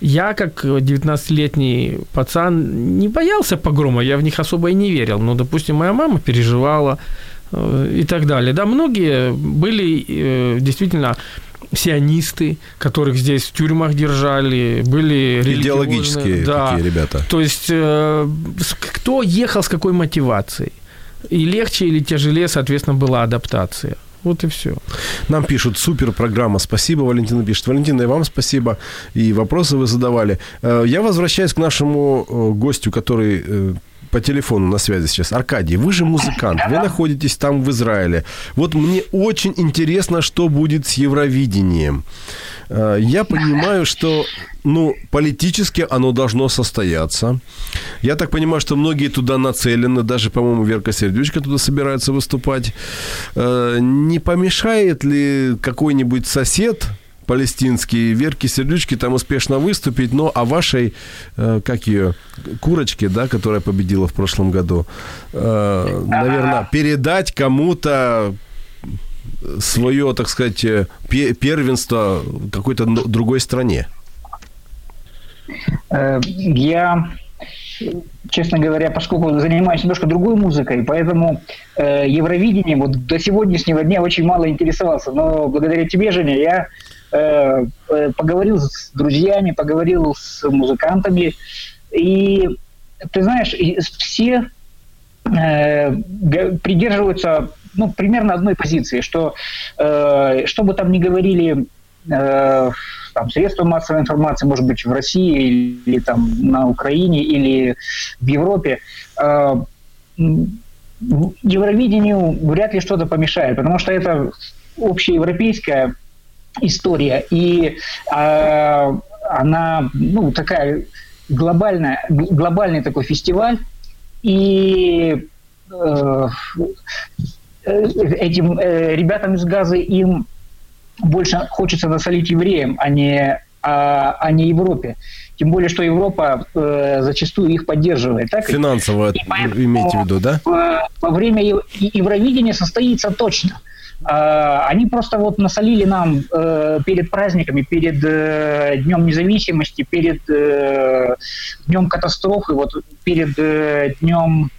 Я, как 19-летний пацан, не боялся погрома, я в них особо и не верил. Но, допустим, моя мама переживала э, и так далее. Да, многие были э, действительно сионисты, которых здесь в тюрьмах держали, были Идеологические да. такие ребята. То есть э, кто ехал с какой мотивацией? И легче или тяжелее, соответственно, была адаптация. Вот и все. Нам пишут, супер программа, спасибо, Валентина пишет. Валентина, и вам спасибо, и вопросы вы задавали. Э, Я возвращаюсь к нашему э, гостю, который по телефону на связи сейчас. Аркадий, вы же музыкант, вы находитесь там в Израиле. Вот мне очень интересно, что будет с Евровидением. Э, Я понимаю, что ну, политически оно должно состояться. Я так понимаю, что многие туда нацелены, даже, по-моему, Верка Сердючка туда собирается выступать. Э, Не помешает ли какой-нибудь сосед палестинский Верке Сердючке там успешно выступить, но о вашей, э, как ее, курочке, да, которая победила в прошлом году, наверное, передать кому-то свое, так сказать, э, пе- первенство какой-то другой стране. Э, Я, честно говоря, поскольку занимаюсь немножко другой музыкой, поэтому э, Евровидением вот до сегодняшнего дня очень мало интересовался. Но благодаря тебе, Женя, я э, э, поговорил с друзьями, поговорил с музыкантами. И ты знаешь, все э, придерживаются ну, примерно одной позиции, что э, что бы там ни говорили э, там, средства массовой информации, может быть, в России или там на Украине или в Европе, э, Евровидению вряд ли что-то помешает, потому что это общеевропейская история, и э, она ну, такая глобальная, глобальный такой фестиваль, и э, э, этим э, ребятам из Газы им больше хочется насолить евреям, а не, а, а не Европе. Тем более, что Европа э, зачастую их поддерживает. Так? Финансово И поэтому- имеете в виду, да? Э, во время Евровидения состоится точно. А, Они просто вот насолили нам э, перед праздниками, перед э, Днем независимости, перед э, Днем катастрофы, вот перед Днем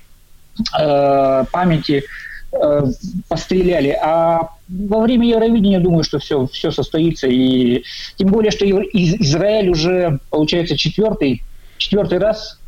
памяти постреляли. А во время Евровидения, думаю, что все, все состоится. И тем более, что Израиль уже, получается, четвертый, четвертый раз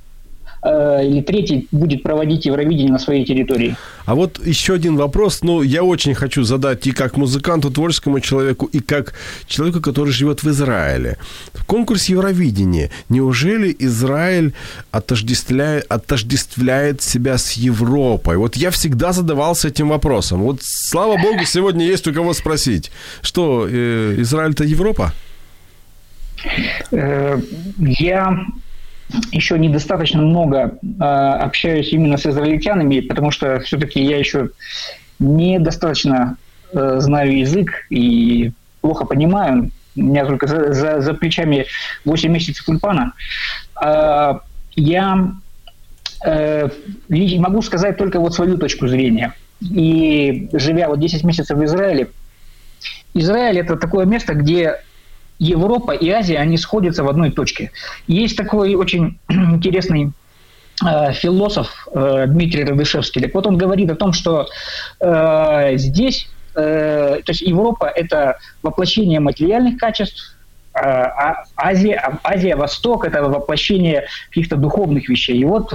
или третий будет проводить Евровидение на своей территории. А вот еще один вопрос, ну, я очень хочу задать и как музыканту, творческому человеку, и как человеку, который живет в Израиле. Конкурс Евровидения. Неужели Израиль отождествляет, отождествляет себя с Европой? Вот я всегда задавался этим вопросом. Вот, слава богу, сегодня есть у кого спросить. Что, э, Израиль-то Европа? Э, Я еще недостаточно много э, общаюсь именно с израильтянами, потому что все-таки я еще недостаточно э, знаю язык и плохо понимаю. У меня только за, за, за плечами 8 месяцев ульпана. Э, я э, могу сказать только вот свою точку зрения. И живя вот 10 месяцев в Израиле, Израиль это такое место, где Европа и Азия, они сходятся в одной точке. Есть такой очень интересный э, философ э, Дмитрий Радышевский. Так вот он говорит о том, что э, здесь, э, то есть Европа – это воплощение материальных качеств, э, а Азия, а Азия, Восток – это воплощение каких-то духовных вещей. И вот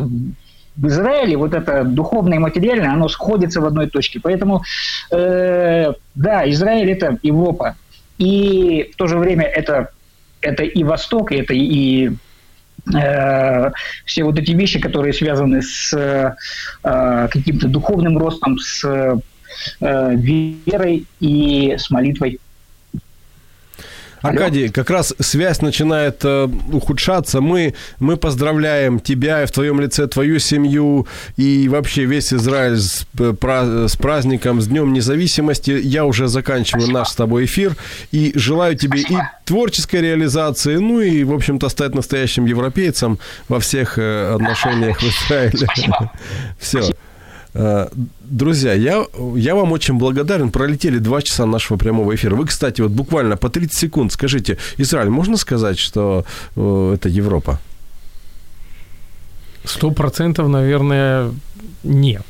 в Израиле вот это духовное и материальное, оно сходится в одной точке. Поэтому, э, да, Израиль – это Европа. И в то же время это, это и Восток, это и э, все вот эти вещи, которые связаны с э, каким-то духовным ростом, с э, верой и с молитвой. Аркадий, как раз связь начинает э, ухудшаться. Мы, мы поздравляем тебя и в твоем лице твою семью и вообще весь Израиль с, pra, с праздником, с Днем Независимости. Я уже заканчиваю Спасибо. наш с тобой эфир и желаю тебе Спасибо. и творческой реализации, ну и, в общем-то, стать настоящим европейцем во всех э, отношениях в Израиле. Спасибо. Все. Спасибо. Э, друзья, я, я вам очень благодарен. Пролетели два часа нашего прямого эфира. Вы, кстати, вот буквально по 30 секунд скажите, Израиль, можно сказать, что э, это Европа? Сто процентов, наверное, нет.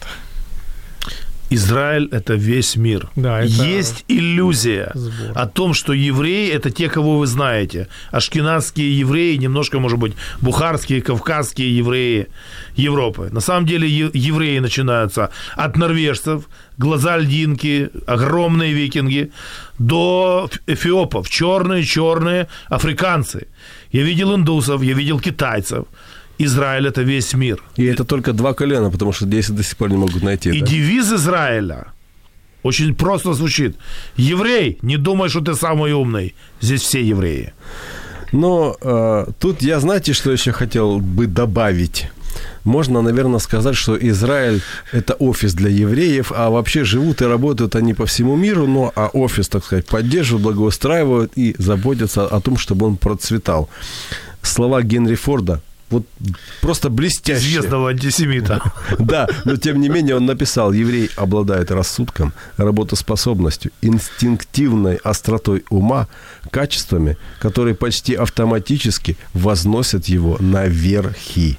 Израиль – это весь мир. Да, это Есть иллюзия сбор. о том, что евреи – это те, кого вы знаете. Ашкенадские евреи, немножко, может быть, бухарские, кавказские евреи Европы. На самом деле евреи начинаются от норвежцев, глаза льдинки, огромные викинги, до эфиопов, черные-черные африканцы. Я видел индусов, я видел китайцев – Израиль – это весь мир. И это только два колена, потому что 10 до сих пор не могут найти. И да? девиз Израиля очень просто звучит. Еврей, не думай, что ты самый умный. Здесь все евреи. Но э, тут я, знаете, что еще хотел бы добавить? Можно, наверное, сказать, что Израиль – это офис для евреев, а вообще живут и работают они по всему миру, но а офис, так сказать, поддерживают, благоустраивают и заботятся о том, чтобы он процветал. Слова Генри Форда вот просто блестяще. Известного антисемита. Да, но тем не менее он написал, еврей обладает рассудком, работоспособностью, инстинктивной остротой ума, качествами, которые почти автоматически возносят его наверхи.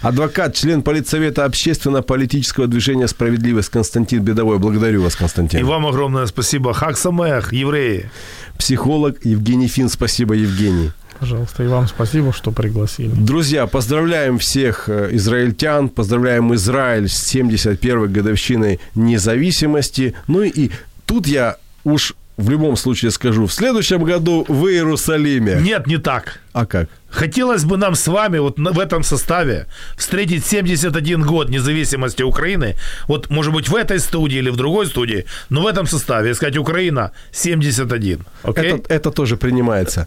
Адвокат, член политсовета общественно-политического движения «Справедливость» Константин Бедовой. Благодарю вас, Константин. И вам огромное спасибо. Хак Самех, евреи. Психолог Евгений Фин. Спасибо, Евгений. Пожалуйста, и вам спасибо, что пригласили. Друзья, поздравляем всех э, израильтян, поздравляем Израиль с 71-й годовщиной независимости. Ну и тут я уж в любом случае скажу, в следующем году в Иерусалиме. Нет, не так. А как? Хотелось бы нам с вами вот в этом составе встретить 71 год независимости Украины. Вот, может быть, в этой студии или в другой студии, но в этом составе, сказать, Украина 71. Okay? Это, это тоже принимается.